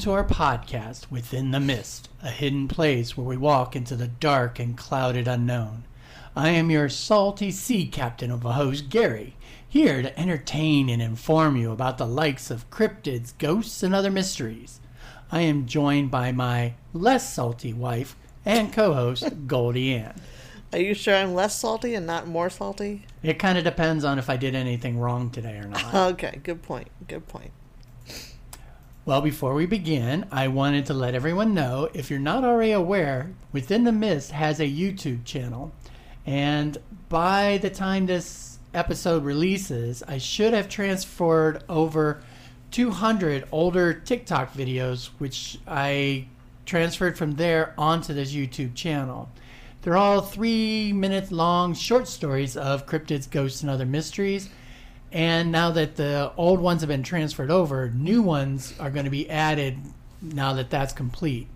to our podcast, Within the Mist, a hidden place where we walk into the dark and clouded unknown. I am your salty sea captain of a host, Gary, here to entertain and inform you about the likes of cryptids, ghosts, and other mysteries. I am joined by my less salty wife and co host, GoldieAnn. Are you sure I'm less salty and not more salty? It kind of depends on if I did anything wrong today or not. Okay, good point. Good point. Well, before we begin, I wanted to let everyone know if you're not already aware, Within the Mist has a YouTube channel. And by the time this episode releases, I should have transferred over 200 older TikTok videos, which I transferred from there onto this YouTube channel. They're all three minute long short stories of cryptids, ghosts, and other mysteries. And now that the old ones have been transferred over, new ones are going to be added now that that's complete.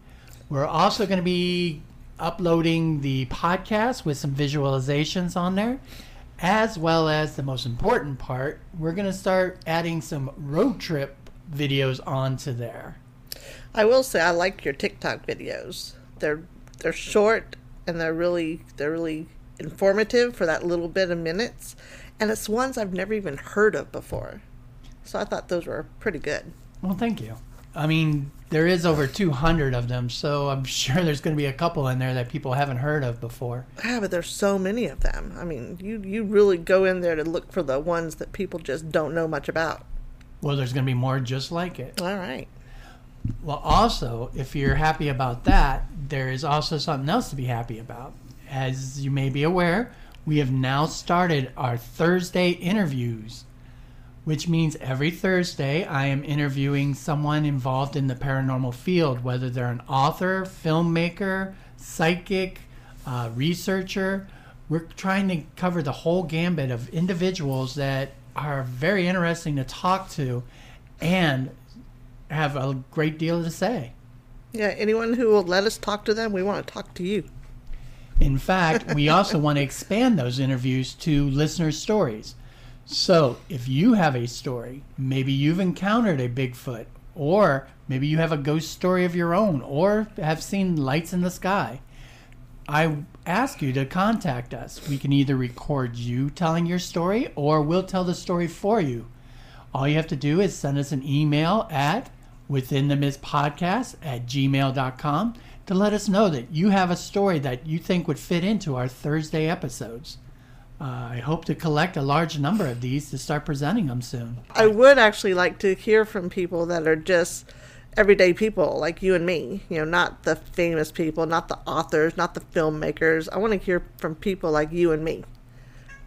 We're also going to be uploading the podcast with some visualizations on there, as well as the most important part, we're going to start adding some road trip videos onto there. I will say I like your TikTok videos. They're they're short and they're really they're really informative for that little bit of minutes, and it's ones I've never even heard of before. So I thought those were pretty good. Well, thank you. I mean, there is over 200 of them, so I'm sure there's going to be a couple in there that people haven't heard of before. Yeah, but there's so many of them. I mean, you you really go in there to look for the ones that people just don't know much about. Well, there's going to be more just like it. All right. Well, also, if you're happy about that, there is also something else to be happy about. As you may be aware, we have now started our Thursday interviews, which means every Thursday I am interviewing someone involved in the paranormal field, whether they're an author, filmmaker, psychic, uh, researcher. We're trying to cover the whole gambit of individuals that are very interesting to talk to and have a great deal to say. Yeah, anyone who will let us talk to them, we want to talk to you. In fact, we also want to expand those interviews to listener stories. So, if you have a story, maybe you've encountered a Bigfoot, or maybe you have a ghost story of your own, or have seen lights in the sky, I ask you to contact us. We can either record you telling your story, or we'll tell the story for you. All you have to do is send us an email at within the Mist podcast at gmail.com to let us know that you have a story that you think would fit into our Thursday episodes. Uh, I hope to collect a large number of these to start presenting them soon. I would actually like to hear from people that are just everyday people like you and me, you know, not the famous people, not the authors, not the filmmakers. I want to hear from people like you and me.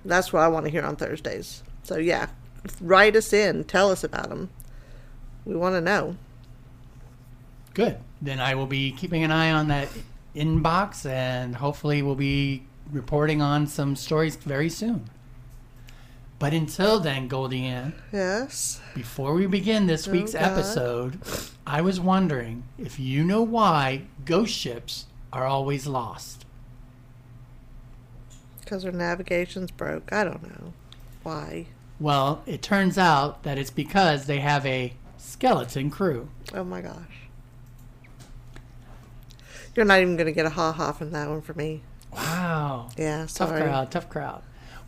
That's what I want to hear on Thursdays. So, yeah, write us in, tell us about them. We want to know. Good. Then I will be keeping an eye on that inbox and hopefully we'll be reporting on some stories very soon. But until then, GoldieAnn, Yes. before we begin this Oh, week's God. episode, I was wondering if you know why ghost ships are always lost. Because their navigation's broke. I don't know. Why? Well, it turns out that it's because they have a skeleton crew. Oh my gosh. You're not even going to get a ha ha from that one for me. Wow. Yeah, Tough crowd, tough crowd.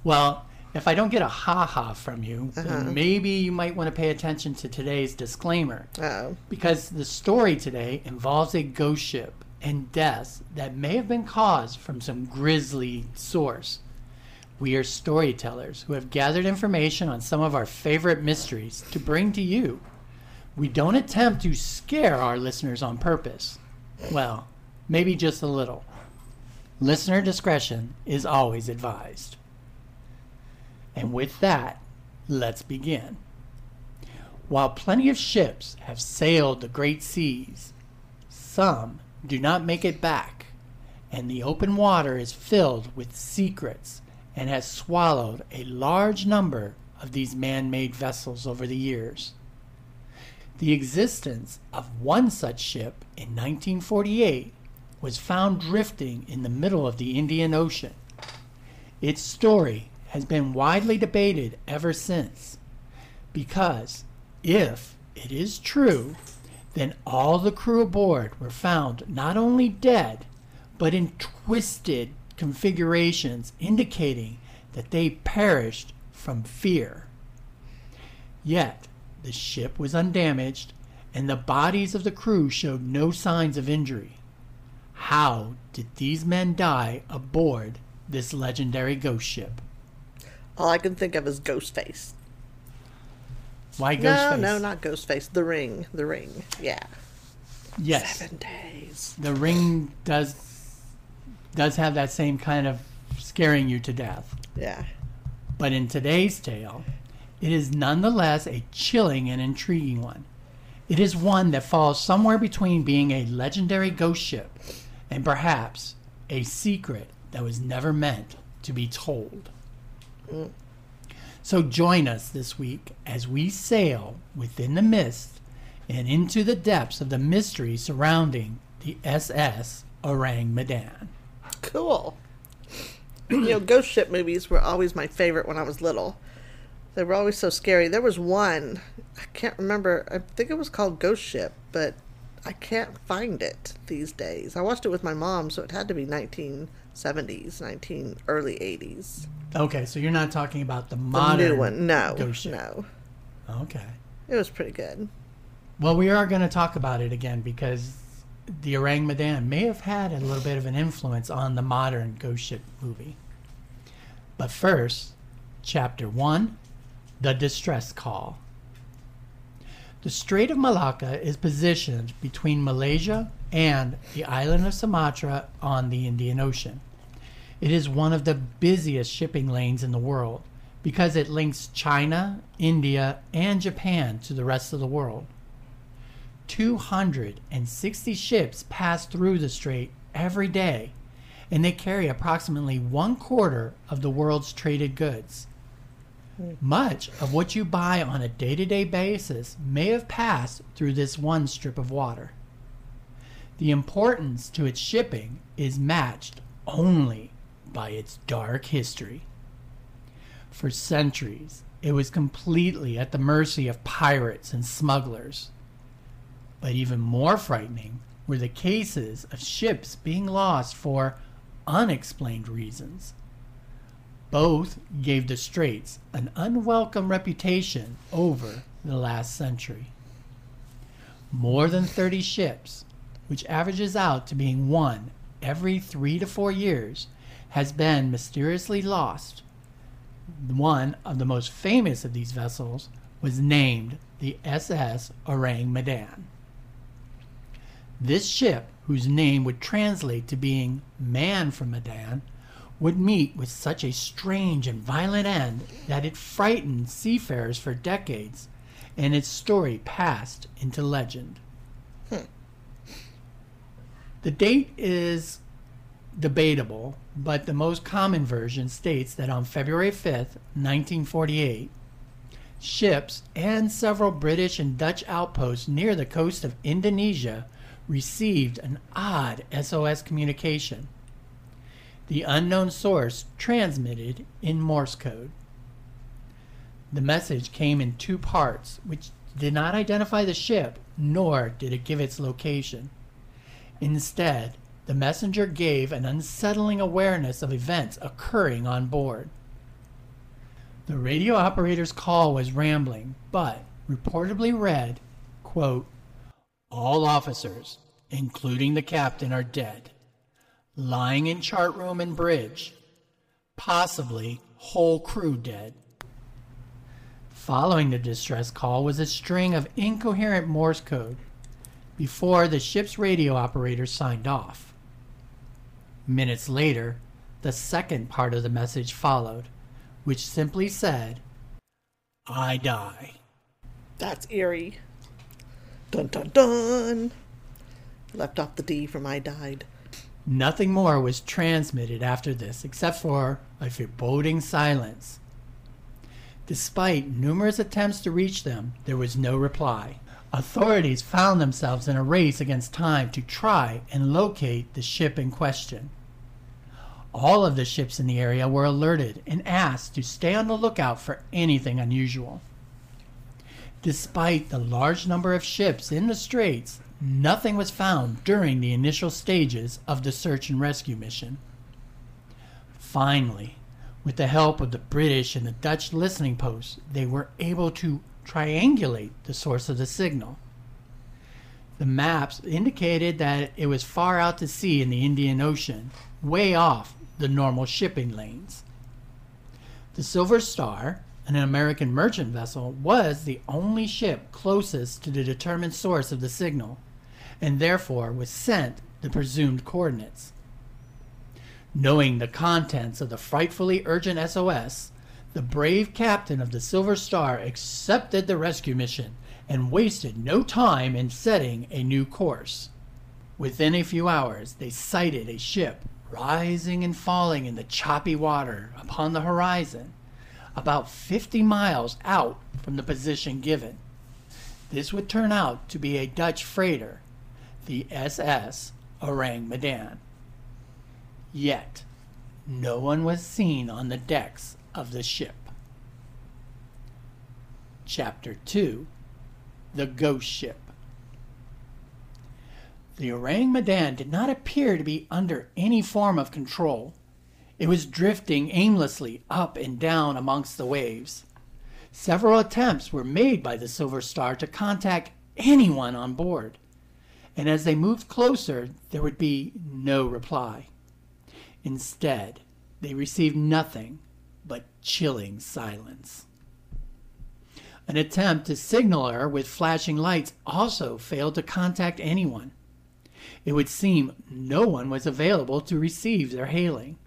Well, if I don't get a ha ha from you, Uh-huh. then maybe you might want to pay attention to today's disclaimer. Oh. Because the story today involves a ghost ship and deaths that may have been caused from some grisly source. We are storytellers who have gathered information on some of our favorite mysteries to bring to you. We don't attempt to scare our listeners on purpose. Well, maybe just a little. Listener discretion is always advised. And with that, let's begin. While plenty of ships have sailed the great seas, some do not make it back, and the open water is filled with secrets and has swallowed a large number of these man made vessels over the years. The existence of one such ship in 1948 was found drifting in the middle of the Indian Ocean. Its story has been widely debated ever since because if it is true, Then all the crew aboard were found not only dead, but in twisted configurations, indicating that they perished from fear. Yet the ship was undamaged, and the bodies of the crew showed no signs of injury. How did these men die aboard this legendary ghost ship? All I can think of is Ghostface. Why Ghostface? No, no, not Ghostface. The Ring. The Ring. Yeah. Yes, Seven days. the ring does does have that same kind of scaring you to death. Yeah. But in today's tale, it is nonetheless a chilling and intriguing one. It is one that falls somewhere between being a legendary ghost ship and perhaps a secret that was never meant to be told. So join us this week as we sail within the mist and into the depths of the mystery surrounding the SS Ourang Medan. Cool. you know, ghost ship movies were always my favorite when I was little. They were always so scary. There was one, I can't remember, I think it was called Ghost Ship, but I can't find it these days. I watched it with my mom, so it had to be 1970s, 19 early 80s. Okay, so you're not talking about the The modern new one. No. ghost ship. No. Okay. It was pretty good. Well, we are going to talk about it again because the Ourang Medan may have had a little bit of an influence on the modern ghost ship movie. But first, Chapter 1 The Distress Call. The Strait of Malacca is positioned between Malaysia and the island of Sumatra on the Indian Ocean. It is one of the busiest shipping lanes in the world because it links China, India, and Japan to the rest of the world. 260 ships pass through the strait every day, and they carry approximately one quarter of the world's traded goods. Much of what you buy on a day to day basis may have passed through this one strip of water. The importance to its shipping is matched only by its dark history. For centuries, it was completely at the mercy of pirates and smugglers. But even more frightening were the cases of ships being lost for unexplained reasons. Both gave the Straits an unwelcome reputation over the last century. More than 30 ships, which averages out to being one every three to four years, has been mysteriously lost. One of the most famous of these vessels was named the SS Ourang Medan. This ship, whose name would translate to being Man from Medan, would meet with such a strange and violent end that it frightened seafarers for decades, and its story passed into legend. Hmm. The date is debatable, but the most common version states that on February 5th, 1948, ships and several British and Dutch outposts near the coast of Indonesia received an odd SOS communication. The unknown source transmitted in Morse code. The message came in two parts, which did not identify the ship, nor did it give its location. Instead, the messenger gave an unsettling awareness of events occurring on board. The radio operator's call was rambling, but reportedly read, quote, All officers, including the captain, are dead, lying in chart room and bridge, possibly whole crew dead. Following the distress call was a string of incoherent Morse code before the ship's radio operator signed off. Minutes later, the second part of the message followed, which simply said, I die. That's eerie. Dun dun dun. Left off the D from I died. Nothing more was transmitted after this except for a foreboding silence. Despite numerous attempts to reach them, there was no reply. Authorities found themselves in a race against time to try and locate the ship in question. All of the ships in the area were alerted and asked to stay on the lookout for anything unusual. Despite the large number of ships in the straits, nothing was found during the initial stages of the search and rescue mission. Finally, with the help of the British and the Dutch listening posts, they were able to triangulate the source of the signal. The maps indicated that it was far out to sea in the Indian Ocean, way off the normal shipping lanes. The Silver Star, an American merchant vessel, was the only ship closest to the determined source of the signal, and therefore was sent the presumed coordinates. Knowing the contents of the frightfully urgent SOS, the brave captain of the Silver Star accepted the rescue mission and wasted no time in setting a new course. Within a few hours, they sighted a ship rising and falling in the choppy water upon the horizon, about 50 miles out from the position given. This would turn out to be a Dutch freighter, the SS Ourang Medan. Yet, no one was seen on the decks of the ship. Chapter 2 The Ghost Ship The Ourang Medan did not appear to be under any form of control. It was drifting aimlessly up and down amongst the waves. Several attempts were made by the Silver Star to contact anyone on board, and as they moved closer, there would be no reply. Instead, they received nothing but chilling silence. An attempt to signal her with flashing lights also failed to contact anyone. It would seem no one was available to receive their hailing.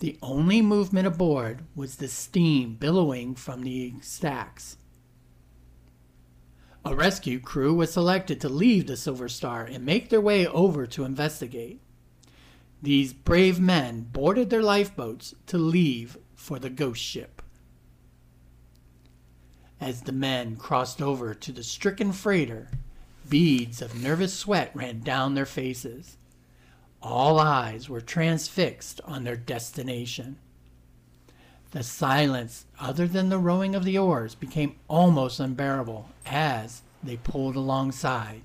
The only movement aboard was the steam billowing from the stacks. A rescue crew was selected to leave the Silver Star and make their way over to investigate. These brave men boarded their lifeboats to leave for the ghost ship. As the men crossed over to the stricken freighter, beads of nervous sweat ran down their faces. All eyes were transfixed on their destination. The silence, other than the rowing of the oars, became almost unbearable as they pulled alongside.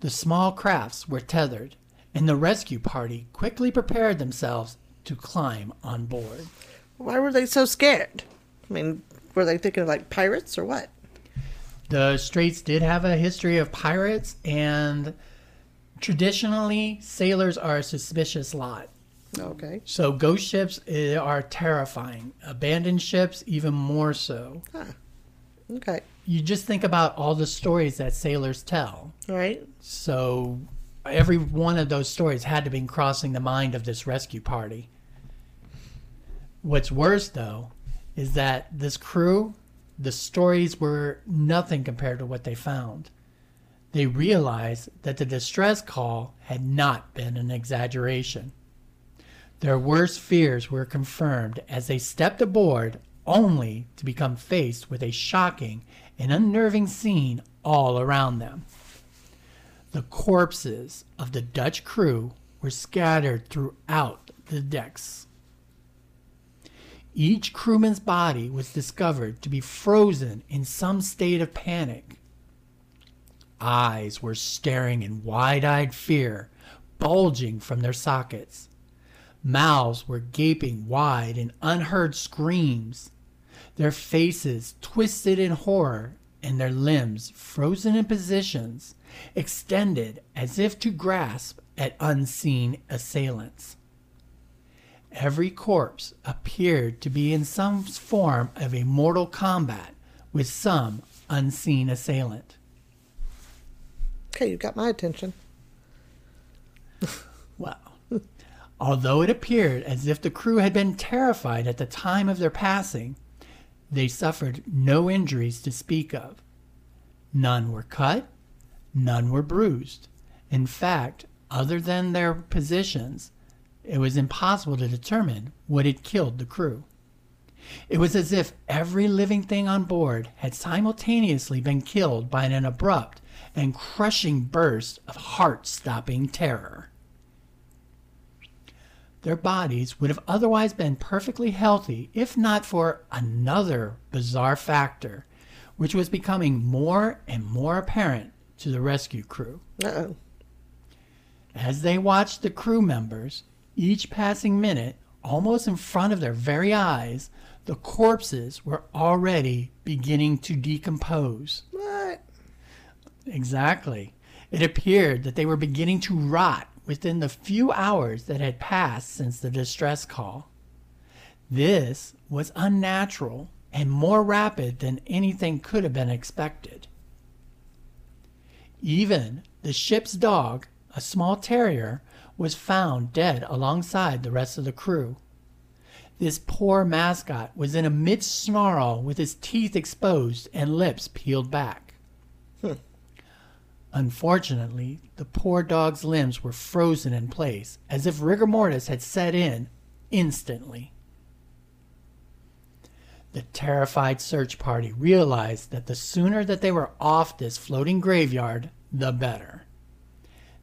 The small crafts were tethered, and the rescue party quickly prepared themselves to climb on board. Why were they so scared? I mean, were they thinking of like pirates or what? The Straits did have a history of pirates, and traditionally, sailors are a suspicious lot. Okay. So, ghost ships eh, are terrifying. Abandoned ships, even more so. Okay. You just think about all the stories that sailors tell. All right. So, every one of those stories had to be crossing the mind of this rescue party. What's worse, though, is that this crew, the stories were nothing compared to what they found. They realized that the distress call had not been an exaggeration. Their worst fears were confirmed as they stepped aboard only to become faced with a shocking and unnerving scene all around them. The corpses of the Dutch crew were scattered throughout the decks. Each crewman's body was discovered to be frozen in some state of panic. Eyes were staring in wide eyed fear, bulging from their sockets. Mouths were gaping wide in unheard screams, their faces twisted in horror, and their limbs frozen in positions extended as if to grasp at unseen assailants. Every corpse appeared to be in some form of a mortal combat with some unseen assailant. Okay, you've got my attention. Although it appeared as if the crew had been terrified at the time of their passing, they suffered no injuries to speak of. None were cut, none were bruised. In fact, other than their positions, it was impossible to determine what had killed the crew. It was as if every living thing on board had simultaneously been killed by an abrupt and crushing burst of heart stopping terror. Their bodies would have otherwise been perfectly healthy if not for another bizarre factor, which was becoming more and more apparent to the rescue crew. Uh-oh. As they watched the crew members, each passing minute, almost in front of their very eyes, the corpses were already beginning to decompose. What? Exactly. It appeared that they were beginning to rot within the few hours that had passed since the distress call. This was unnatural and more rapid than anything could have been expected. Even the ship's dog, a small terrier, was found dead alongside the rest of the crew. This poor mascot was in a mid snarl with his teeth exposed and lips peeled back. Unfortunately, the poor dog's limbs were frozen in place as if rigor mortis had set in instantly. The terrified search party realized that the sooner that they were off this floating graveyard, the better.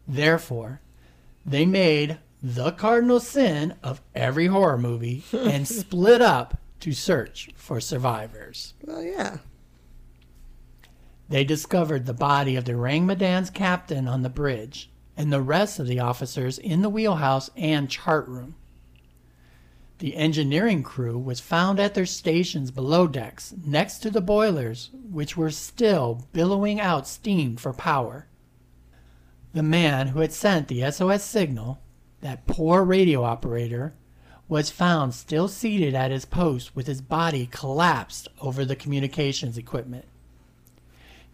Therefore, they made the cardinal sin of every horror movie and split up to search for survivors. Well, yeah. They discovered the body of the Ourang Medan's captain on the bridge and the rest of the officers in the wheelhouse and chart room. The engineering crew was found at their stations below decks next to the boilers, which were still billowing out steam for power. The man who had sent the SOS signal, that poor radio operator, was found still seated at his post with his body collapsed over the communications equipment.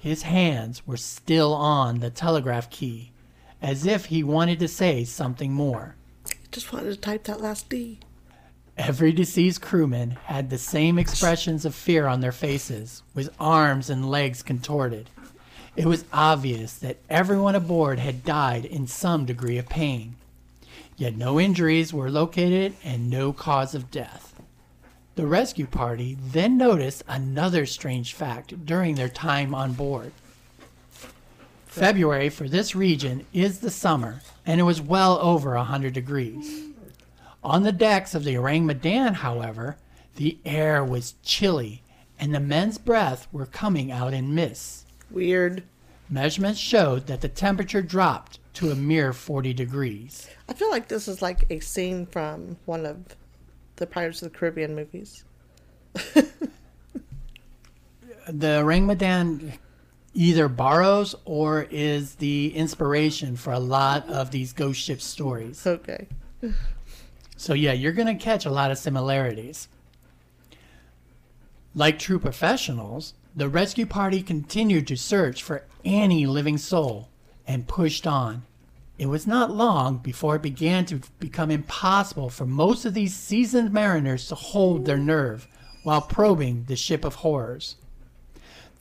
His hands were still on the telegraph key, as if he wanted to say something more. Just wanted to type that last D. Every deceased crewman had the same expressions of fear on their faces, with arms and legs contorted. It was obvious that everyone aboard had died in some degree of pain. Yet no injuries were located and no cause of death. The rescue party then noticed another strange fact during their time on board. February for this region is the summer, and it was well over a 100 degrees. On the decks of the Ourang Medan, however, the air was chilly, and the men's breath were coming out in mists. Weird. Measurements showed that the temperature dropped to a mere 40 degrees. I feel like this is like a scene from one of the Pirates of the Caribbean movies. The Ourang Medan either borrows or is the inspiration for a lot of these ghost ship stories. Okay. So yeah, you're going to catch a lot of similarities. Like true professionals, the rescue party continued to search for any living soul and pushed on. It was not long before it began to become impossible for most of these seasoned mariners to hold their nerve while probing the ship of horrors.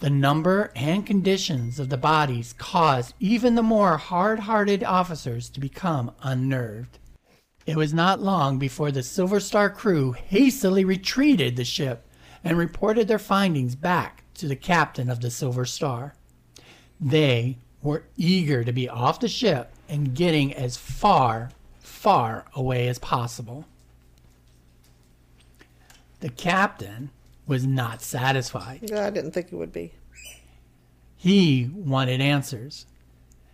The number and conditions of the bodies caused even the more hard hearted officers to become unnerved. It was not long before the Silver Star crew hastily retreated the ship and reported their findings back to the captain of the Silver Star. They were eager to be off the ship and getting as far, far away as possible. The captain was not satisfied. Yeah, I didn't think it would be. He wanted answers.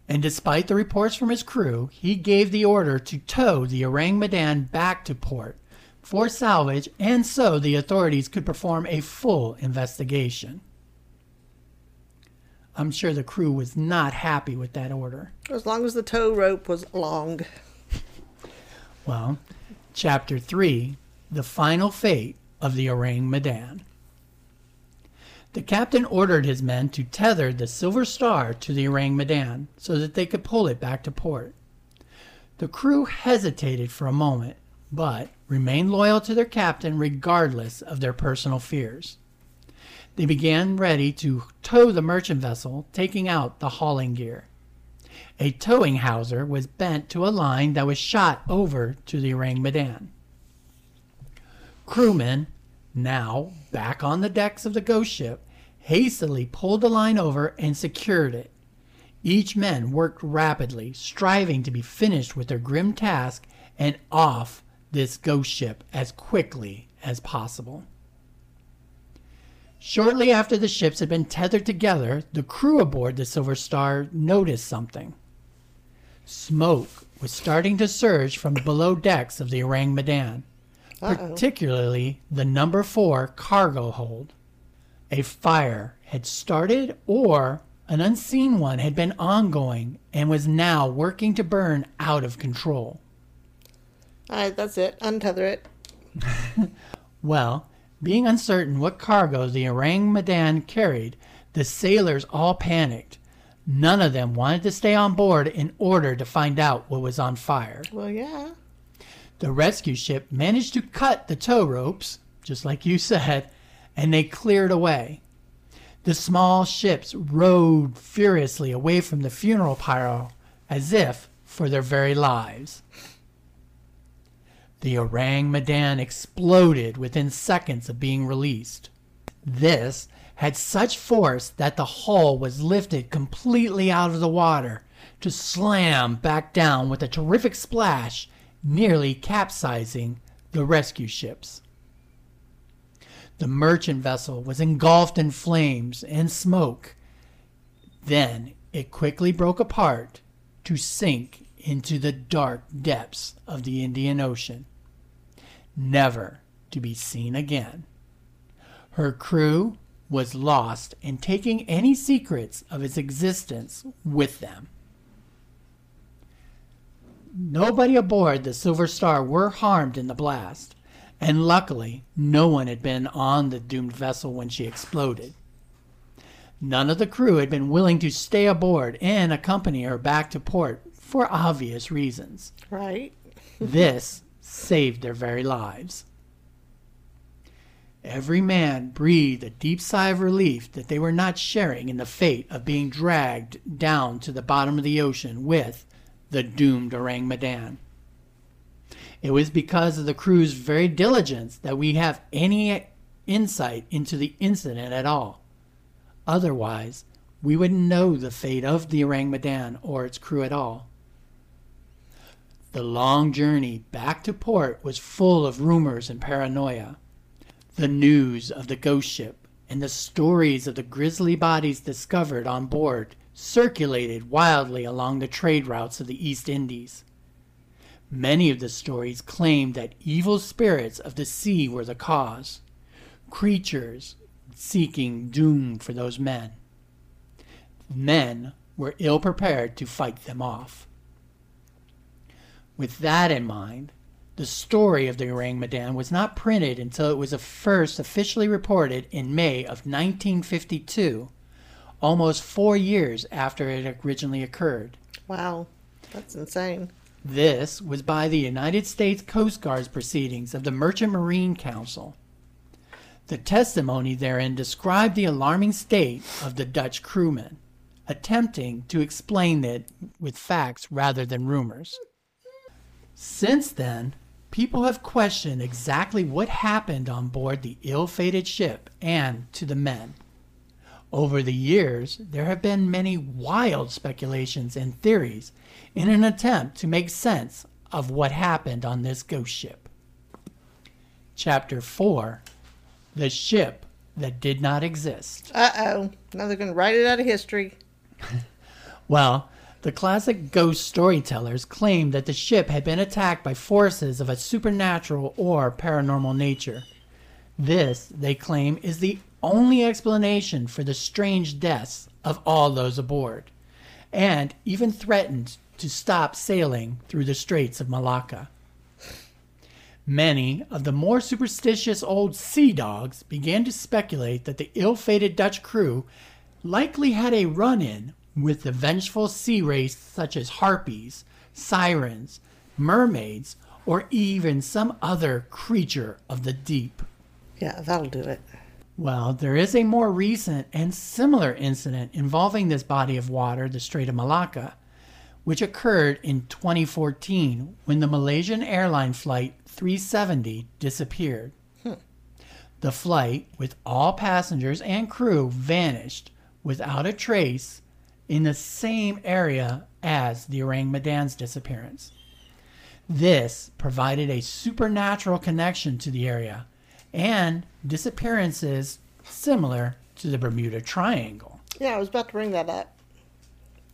And despite the reports from his crew, he gave the order to tow the Ourang Medan back to port for salvage, and so the authorities could perform a full investigation. I'm sure the crew was not happy with that order. As long as the tow rope was long. Well, Chapter 3 The Final Fate of the Ourang Medan. The captain ordered his men to tether the Silver Star to the Ourang Medan so that they could pull it back to port. The crew hesitated for a moment, but remained loyal to their captain regardless of their personal fears. They began ready to tow the merchant vessel, taking out the hauling gear. A towing hawser was bent to a line that was shot over to the Ourang Medan. Crewmen, now back on the decks of the ghost ship, hastily pulled the line over and secured it. Each man worked rapidly, striving to be finished with their grim task and off this ghost ship as quickly as possible. Shortly after the ships had been tethered together, the crew aboard the Silver Star noticed something. Smoke was starting to surge from the below decks of the Ourang Medan, Uh-oh. particularly the number four cargo hold. A fire had started, or an unseen one had been ongoing and was now working to burn out of control. All right, that's it. Untether it. Well, being uncertain what cargo the Ourang Medan carried, the sailors all panicked. None of them wanted to stay on board in order to find out what was on fire. Well, yeah. The rescue ship managed to cut the tow ropes, just like you said, and they cleared away. The small ships rowed furiously away from the funeral pyre as if for their very lives. The Ourang Medan exploded within seconds of being released. This had such force that the hull was lifted completely out of the water to slam back down with a terrific splash, nearly capsizing the rescue ships. The merchant vessel was engulfed in flames and smoke. Then it quickly broke apart to sink into the dark depths of the Indian Ocean, never to be seen again. Her crew was lost in taking any secrets of its existence with them. Nobody aboard the Silver Star were harmed in the blast, and luckily no one had been on the doomed vessel when she exploded. None of the crew had been willing to stay aboard and accompany her back to port for obvious reasons. Right. This saved their very lives. Every man breathed a deep sigh of relief that they were not sharing in the fate of being dragged down to the bottom of the ocean with the doomed Ourang Medan. It was because of the crew's very diligence that we have any insight into the incident at all. Otherwise, we wouldn't know the fate of the Ourang Medan or its crew at all. The long journey back to port was full of rumors and paranoia. The news of the ghost ship and the stories of the grisly bodies discovered on board circulated wildly along the trade routes of the East Indies. Many of the stories claimed that evil spirits of the sea were the cause, creatures seeking doom for those men. Men were ill prepared to fight them off. With that in mind, the story of the Ourang Medan was not printed until it was first officially reported in May of 1952, almost four years after it originally occurred. Wow. That's insane. This was by the United States Coast Guard's proceedings of the Merchant Marine Council. The testimony therein described the alarming state of the Dutch crewmen, attempting to explain it with facts rather than rumors. Since then, people have questioned exactly what happened on board the ill fated ship and to the men. Over the years, there have been many wild speculations and theories in an attempt to make sense of what happened on this ghost ship. Chapter 4 The Ship That Did Not Exist. Uh oh. Now they're going to write it out of history. Well, the classic ghost storytellers claim that the ship had been attacked by forces of a supernatural or paranormal nature. This, they claim, is the only explanation for the strange deaths of all those aboard, and even threatened to stop sailing through the Straits of Malacca. Many of the more superstitious old sea dogs began to speculate that the ill fated Dutch crew likely had a run in with the vengeful sea race such as harpies, sirens, mermaids, or even some other creature of the deep. Yeah, that'll do it. Well, there is a more recent and similar incident involving this body of water, the Strait of Malacca, which occurred in 2014 when the Malaysian airline flight 370 disappeared. Hmm. The flight, with all passengers and crew, vanished without a trace in the same area as the Ourang Medan's disappearance. This provided a supernatural connection to the area, and disappearances similar to the Bermuda Triangle. Yeah, I was about to bring that up.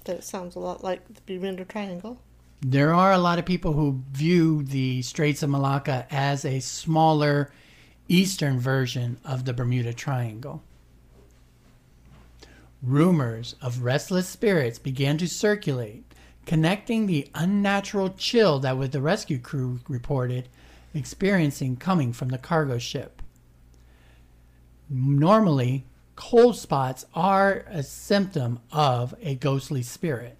That sounds a lot like the Bermuda Triangle. There are a lot of people who view the Straits of Malacca as a smaller eastern version of the Bermuda Triangle. Rumors of restless spirits began to circulate, connecting the unnatural chill that the rescue crew reported experiencing coming from the cargo ship. Normally, cold spots are a symptom of a ghostly spirit.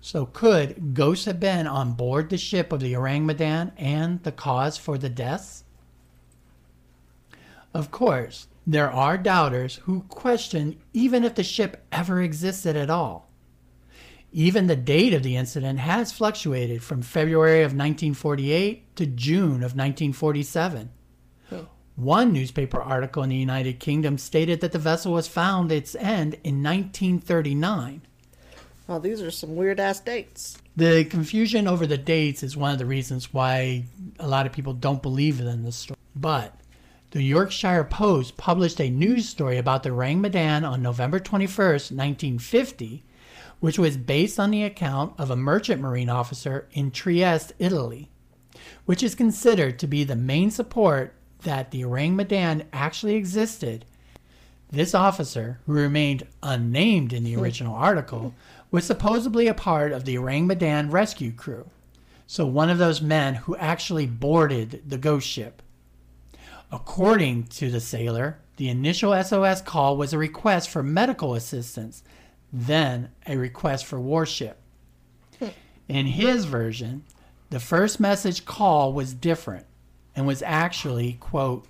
So, could ghosts have been on board the ship of the Ourang Medan and the cause for the deaths? Of course, there are doubters who question even if the ship ever existed at all. Even the date of the incident has fluctuated from February of 1948 to June of 1947. One newspaper article in the United Kingdom stated that the vessel was found its end in 1939. Well, these are some weird ass dates. The confusion over the dates is one of the reasons why a lot of people don't believe in the story. But the Yorkshire Post published a news story about the Ourang Medan on November 21st, 1950, which was based on the account of a merchant marine officer in Trieste, Italy, which is considered to be the main support that the Ourang Medan actually existed. This officer, who remained unnamed in the hmm. original article, was supposedly a part of the Ourang Medan rescue crew. So, one of those men who actually boarded the ghost ship. According to the sailor, the initial SOS call was a request for medical assistance, then a request for warship. Hmm. In his version, the first message call was different and was actually, quote,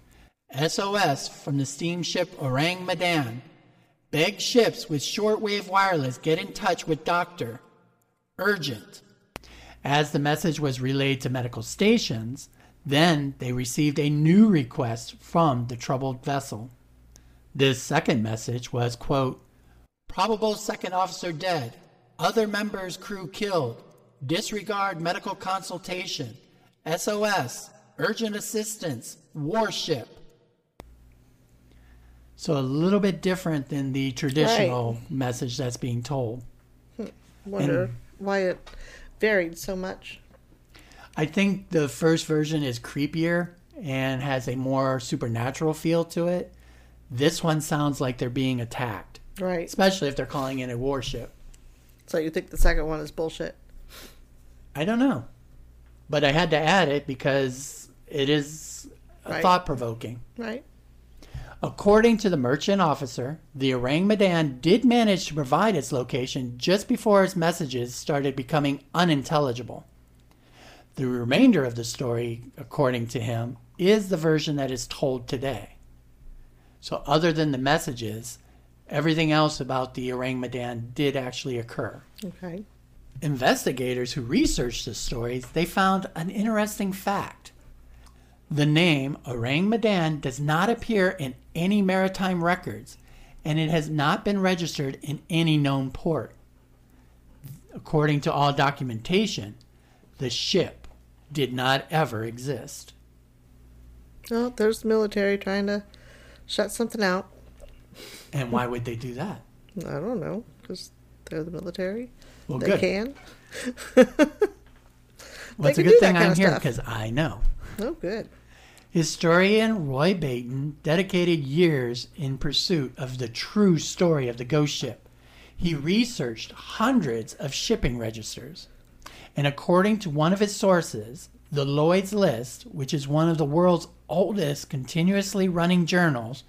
SOS from the steamship Ourang Medan. Beg ships with shortwave wireless get in touch with doctor. Urgent. As the message was relayed to medical stations, then they received a new request from the troubled vessel. This second message was, quote, Probable second officer dead. Other members crew killed. Disregard medical consultation. SOS. Urgent assistance. Warship. So a little bit different than the traditional message that's being told. Hmm. Wonder And- why it varied so much. I think the first version is creepier and has a more supernatural feel to it. This one sounds like they're being attacked, Right. especially if they're calling in a warship. So you think the second one is bullshit? I don't know. But I had to add it because it is uh, Right. thought provoking. Right. According to the merchant officer, the Ourang Medan did manage to provide its location just before its messages started becoming unintelligible. The remainder of the story, according to him, is the version that is told today. So, other than the messages, everything else about the Ourang Medan did actually occur. Okay. Investigators who researched the stories, they found an interesting fact. The name Ourang Medan does not appear in any maritime records, and it has not been registered in any known port. According to all documentation, the ship did not ever exist. Well, there's the military trying to shut something out. And why would they do that? I don't know, because they're the military. Well, they good. can. What's a can good thing I'm here because I know. Oh, good. Historian Roy Bainton dedicated years in pursuit of the true story of the ghost ship. He researched hundreds of shipping registers. And according to one of its sources, the Lloyd's List, which is one of the world's oldest continuously running journals,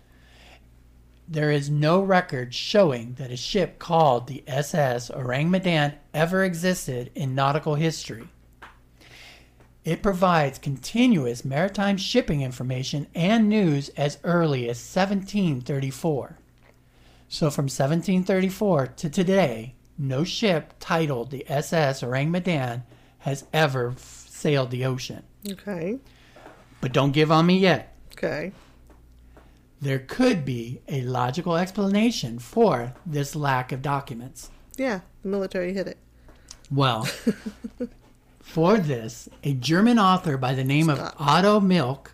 there is no record showing that a ship called the SS Ourang Medan ever existed in nautical history. It provides continuous maritime shipping information and news as early as 1734. So from 1734 to today, no ship titled the SS Ourang Medan has ever f- sailed the ocean. Okay. But don't give on me yet. Okay. There could be a logical explanation for this lack of documents. Yeah, the military hit it. Well, for this, a German author by the name Stop. of Otto Mielke,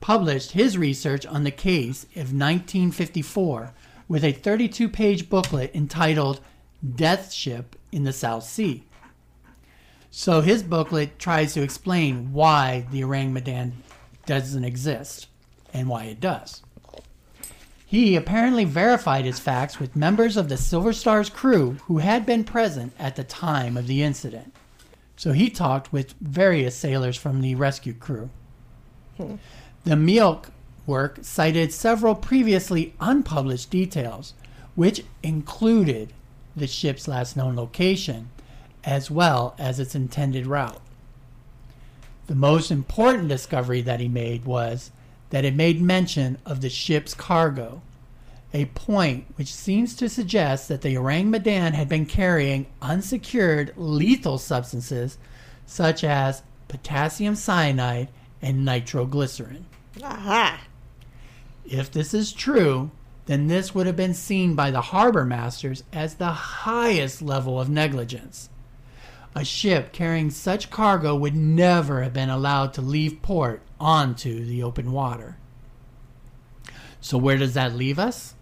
published his research on the case of 1954 with a 32 page booklet entitled Death Ship in the South Sea. So his booklet tries to explain why the Ourang Medan doesn't exist and why it does. He apparently verified his facts with members of the Silver Star's crew who had been present at the time of the incident. So he talked with various sailors from the rescue crew. Hmm. The Mielke work cited several previously unpublished details, which included the ship's last known location as well as its intended route. The most important discovery that he made was that it made mention of the ship's cargo, a point which seems to suggest that the Ourang Medan had been carrying unsecured lethal substances such as potassium cyanide and nitroglycerin. Aha. If this is true, then this would have been seen by the harbor masters as the highest level of negligence. A ship carrying such cargo would never have been allowed to leave port onto the open water. So, where does that leave us?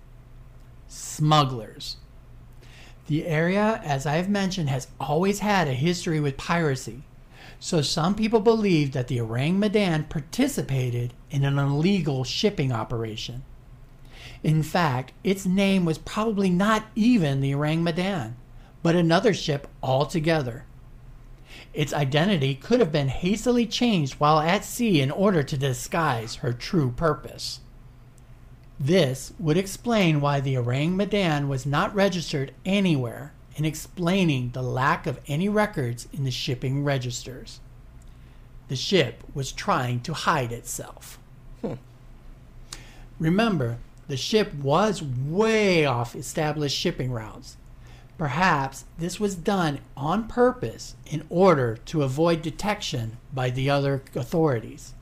Smugglers. The area, as I've mentioned, has always had a history with piracy. So, some people believe that the Ourang Medan participated in an illegal shipping operation. In fact, its name was probably not even the Ourang Medan, but another ship altogether. Its identity could have been hastily changed while at sea in order to disguise her true purpose. This would explain why the Ourang Medan was not registered anywhere and explaining the lack of any records in the shipping registers. The ship was trying to hide itself. Hmm. Remember, the ship was way off established shipping routes. Perhaps this was done on purpose in order to avoid detection by the other authorities.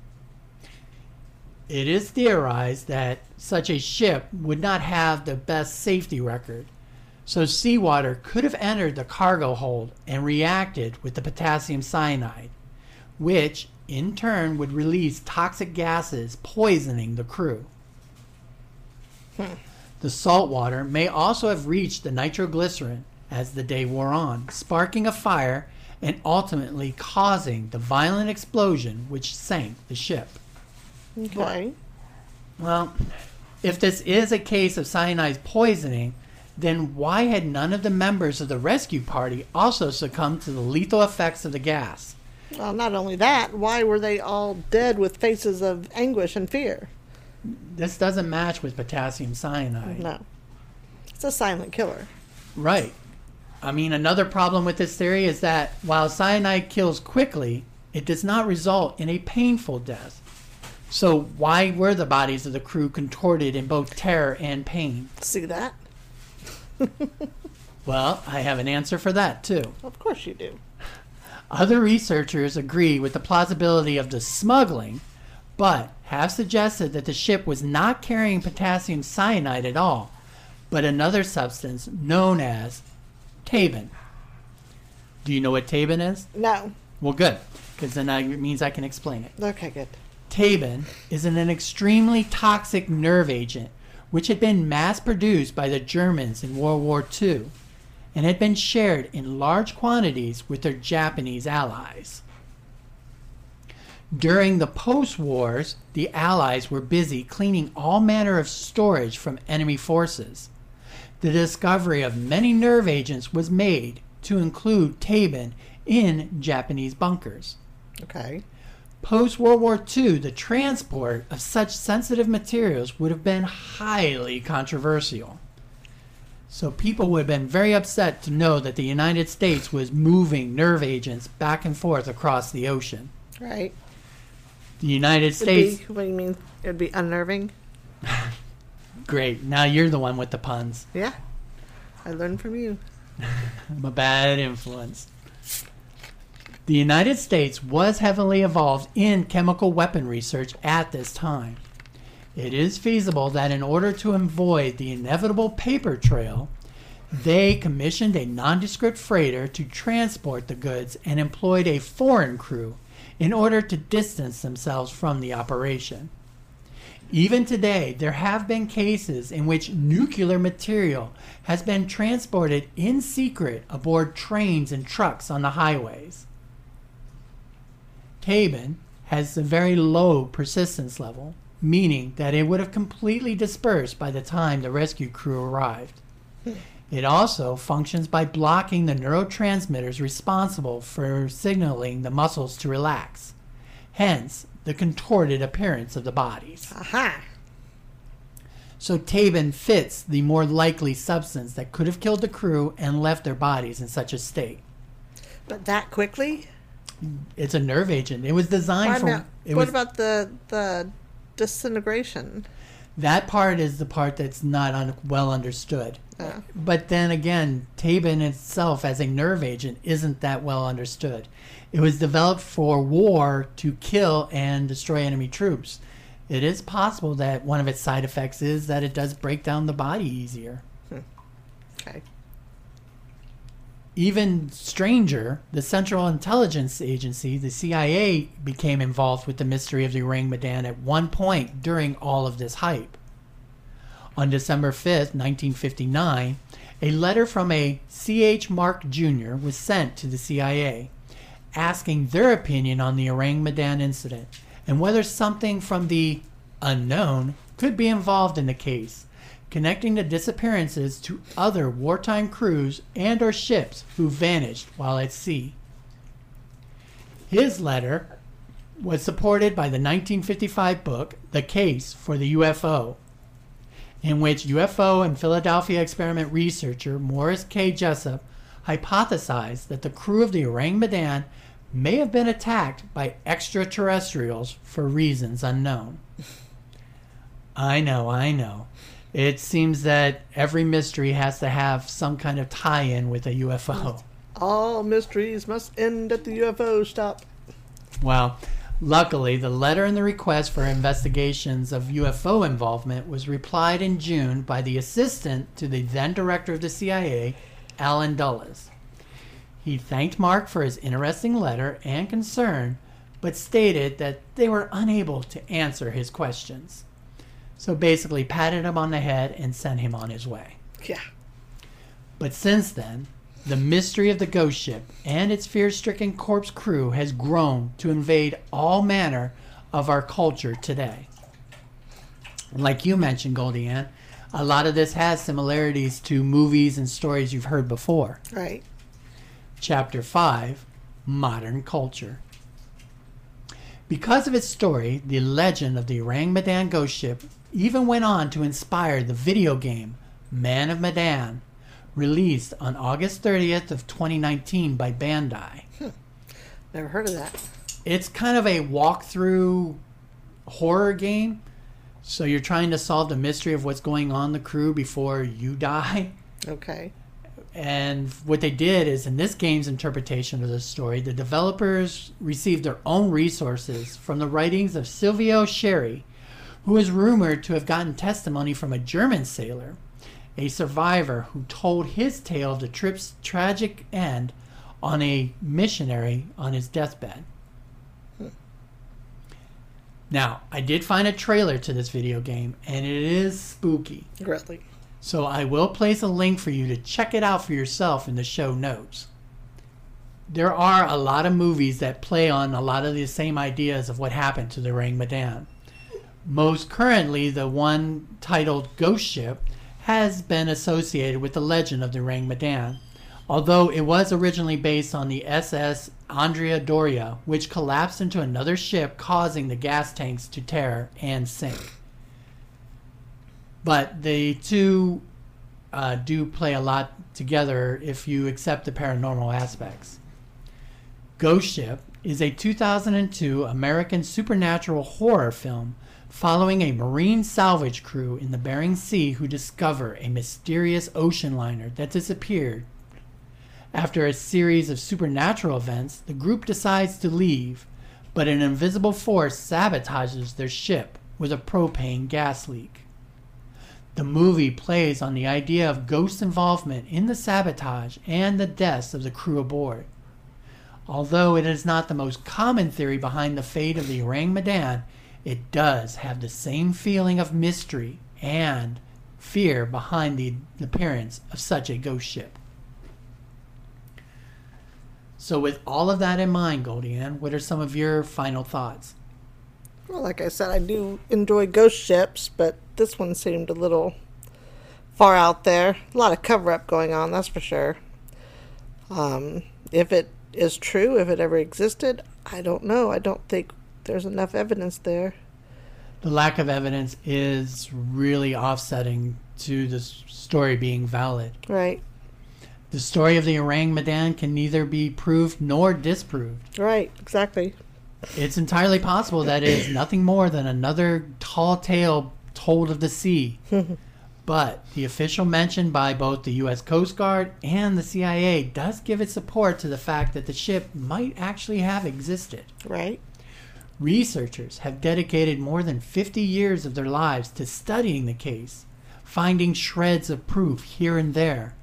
It is theorized that such a ship would not have the best safety record, so seawater could have entered the cargo hold and reacted with the potassium cyanide, which in turn would release toxic gases poisoning the crew. The salt water may also have reached the nitroglycerin as the day wore on, sparking a fire and ultimately causing the violent explosion which sank the ship. Okay. Well, if this is a case of cyanide poisoning, then why had none of the members of the rescue party also succumbed to the lethal effects of the gas? Well, not only that, why were they all dead with faces of anguish and fear? This doesn't match with potassium cyanide. No. It's a silent killer. Right. I mean, another problem with this theory is that while cyanide kills quickly, it does not result in a painful death. So, why were the bodies of the crew contorted in both terror and pain? See that? Well, I have an answer for that, too. Of course you do. Other researchers agree with the plausibility of the smuggling, but have suggested that the ship was not carrying potassium cyanide at all, but another substance known as tabun. Do you know what tabun is? No. Well, good, because then that means I can explain it. Okay, good. Tabun is an, an extremely toxic nerve agent which had been mass produced by the Germans in World War II and had been shared in large quantities with their Japanese allies. During the post wars, the Allies were busy cleaning all manner of storage from enemy forces. The discovery of many nerve agents was made to include tabun in Japanese bunkers. Okay. Post World War II, the transport of such sensitive materials would have been highly controversial. So people would have been very upset to know that the United States was moving nerve agents back and forth across the ocean. Right. The United States, be, what do you mean? It'd be unnerving? great. Now you're the one with the puns. Yeah. I learned from you. I'm a bad influence. The United States was heavily involved in chemical weapon research at this time. It is feasible that in order to avoid the inevitable paper trail, they commissioned a nondescript freighter to transport the goods and employed a foreign crew in order to distance themselves from the operation. Even today, there have been cases in which nuclear material has been transported in secret aboard trains and trucks on the highways. Tabun has a very low persistence level, meaning that it would have completely dispersed by the time the rescue crew arrived. It also functions by blocking the neurotransmitters responsible for signaling the muscles to relax, hence, the contorted appearance of the bodies. Aha. So Tabun fits the more likely substance that could have killed the crew and left their bodies in such a state. But that quickly? It's a nerve agent. It was designed for. It what was, about the the disintegration? That part is the part that's not un, well understood. Uh, But then again, Tabun itself as a nerve agent isn't that well understood. It was developed for war to kill and destroy enemy troops. It is possible that one of its side effects is that it does break down the body easier. okay. Even stranger, the Central Intelligence Agency, the CIA, became involved with the mystery of the Ourang Medan at one point during all of this hype. On December 5th, 1959, a letter from a C.H. Mark Jr. was sent to the CIA asking their opinion on the Ourang Medan incident and whether something from the unknown could be involved in the case, connecting the disappearances to other wartime crews and or ships who vanished while at sea. His letter was supported by the 1955 book The Case for the UFO, in which UFO and Philadelphia experiment researcher Morris K. Jessup hypothesized that the crew of the Ourang Medan may have been attacked by extraterrestrials for reasons unknown. I know, I know. It seems that every mystery has to have some kind of tie in with a UFO. All mysteries must end at the UFO stop. Well, luckily, the letter and the request for investigations of UFO involvement was replied in June by the assistant to the then director of the CIA, Allen Dulles. He thanked Mark for his interesting letter and concern, but stated that they were unable to answer his questions. So basically, patted him on the head and sent him on his way. Yeah. But since then, the mystery of the ghost ship and its fear stricken corpse crew has grown to invade all manner of our culture today. Like you mentioned, GoldieAnn, a lot of this has similarities to movies and stories you've heard before. Right. Chapter 5 Modern Culture. Because of its story, the legend of the Ourang Medan ghost ship even went on to inspire the video game Man of Medan, released on August 30th of 2019 by Bandai. Hmm. Never heard of that. It's kind of a walkthrough horror game. So you're trying to solve the mystery of what's going on the crew before you die. Okay. And what they did is, in this game's interpretation of the story, the developers received their own resources from the writings of Silvio Sherry, who is rumored to have gotten testimony from a German sailor, a survivor who told his tale of the trip's tragic end on a missionary on his deathbed. Now, I did find a trailer to this video game, and it is spooky. Really. So I will place a link for you to check it out for yourself in the show notes. There are a lot of movies that play on a lot of the same ideas of what happened to the Ourang Medan. Most currently, the one titled Ghost Ship has been associated with the legend of the Ourang Medan, although it was originally based on the SS Andrea Doria, which collapsed into another ship, causing the gas tanks to tear and sink. But the two uh, do play a lot together if you accept the paranormal aspects. Ghost Ship is a 2002 American supernatural horror film following a marine salvage crew in the Bering Sea who discover a mysterious ocean liner that disappeared. After a series of supernatural events, the group decides to leave, but an invisible force sabotages their ship with a propane gas leak. The movie plays on the idea of ghost involvement in the sabotage and the deaths of the crew aboard. Although it is not the most common theory behind the fate of the Ourang Medan, it does have the same feeling of mystery and fear behind the appearance of such a ghost ship. So, with all of that in mind, GoldieAnn, what are some of your final thoughts? Well, like I said, I do enjoy ghost ships, but this one seemed a little far out there. A lot of cover up going on, that's for sure. Um, if it is true, if it ever existed, I don't know. I don't think there's enough evidence there. The lack of evidence is really offsetting to the story being valid. Right. The story of the Ourang Medan can neither be proved nor disproved. Right, exactly. It's entirely possible that it is nothing more than another tall tale told of the sea. but the official mention by both the U.S. Coast Guard and the CIA does give its support to the fact that the ship might actually have existed. Right. Researchers have dedicated more than 50 years of their lives to studying the case, finding shreds of proof here and there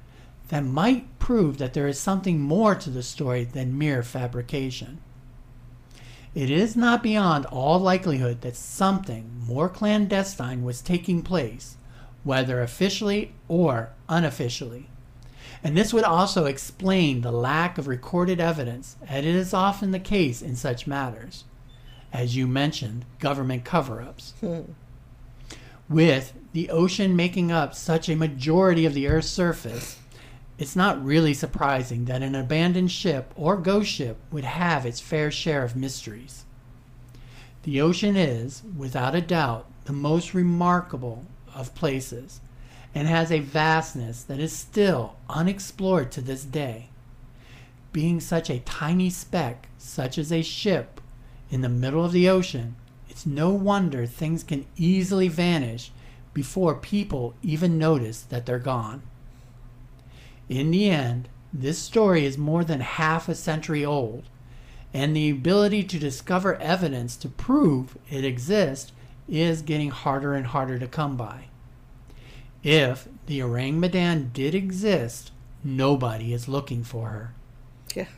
that might prove that there is something more to the story than mere fabrication. It is not beyond all likelihood that something more clandestine was taking place, whether officially or unofficially. And this would also explain the lack of recorded evidence, as it is often the case in such matters. As you mentioned, government cover ups. Hmm. With the ocean making up such a majority of the Earth's surface, it's not really surprising that an abandoned ship or ghost ship would have its fair share of mysteries. The ocean is, without a doubt, the most remarkable of places and has a vastness that is still unexplored to this day. Being such a tiny speck, such as a ship, in the middle of the ocean, it's no wonder things can easily vanish before people even notice that they're gone. In the end, this story is more than half a century old, and the ability to discover evidence to prove it exists is getting harder and harder to come by. If the Ourang Medan did exist, nobody is looking for her. Yeah.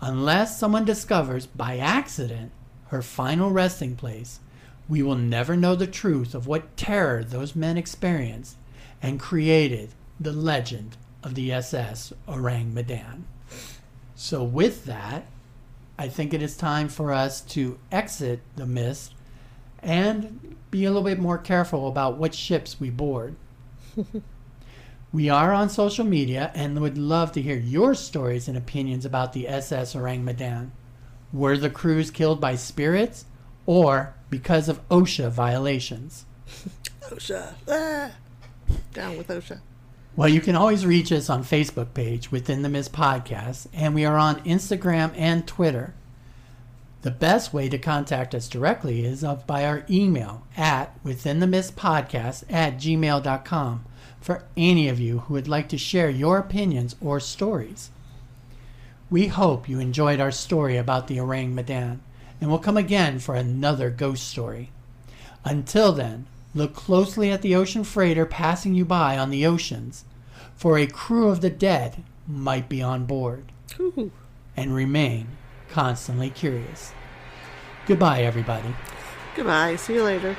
Unless someone discovers by accident her final resting place, we will never know the truth of what terror those men experienced and created the legend of the SS Ourang Medan. So, with that, I think it is time for us to exit the mist and be a little bit more careful about what ships we board. we are on social media and would love to hear your stories and opinions about the SS Ourang Medan. Were the crews killed by spirits or because of OSHA violations? OSHA. Ah. Down with OSHA. Well, you can always reach us on Facebook page Within the Mist Podcast, and we are on Instagram and Twitter. The best way to contact us directly is by our email at withinthemistpodcast at gmail.com for any of you who would like to share your opinions or stories. We hope you enjoyed our story about the Ourang Medan, and will come again for another ghost story. Until then, Look closely at the ocean freighter passing you by on the oceans, for a crew of the dead might be on board. Ooh. And remain constantly curious. Goodbye, everybody. Goodbye. See you later.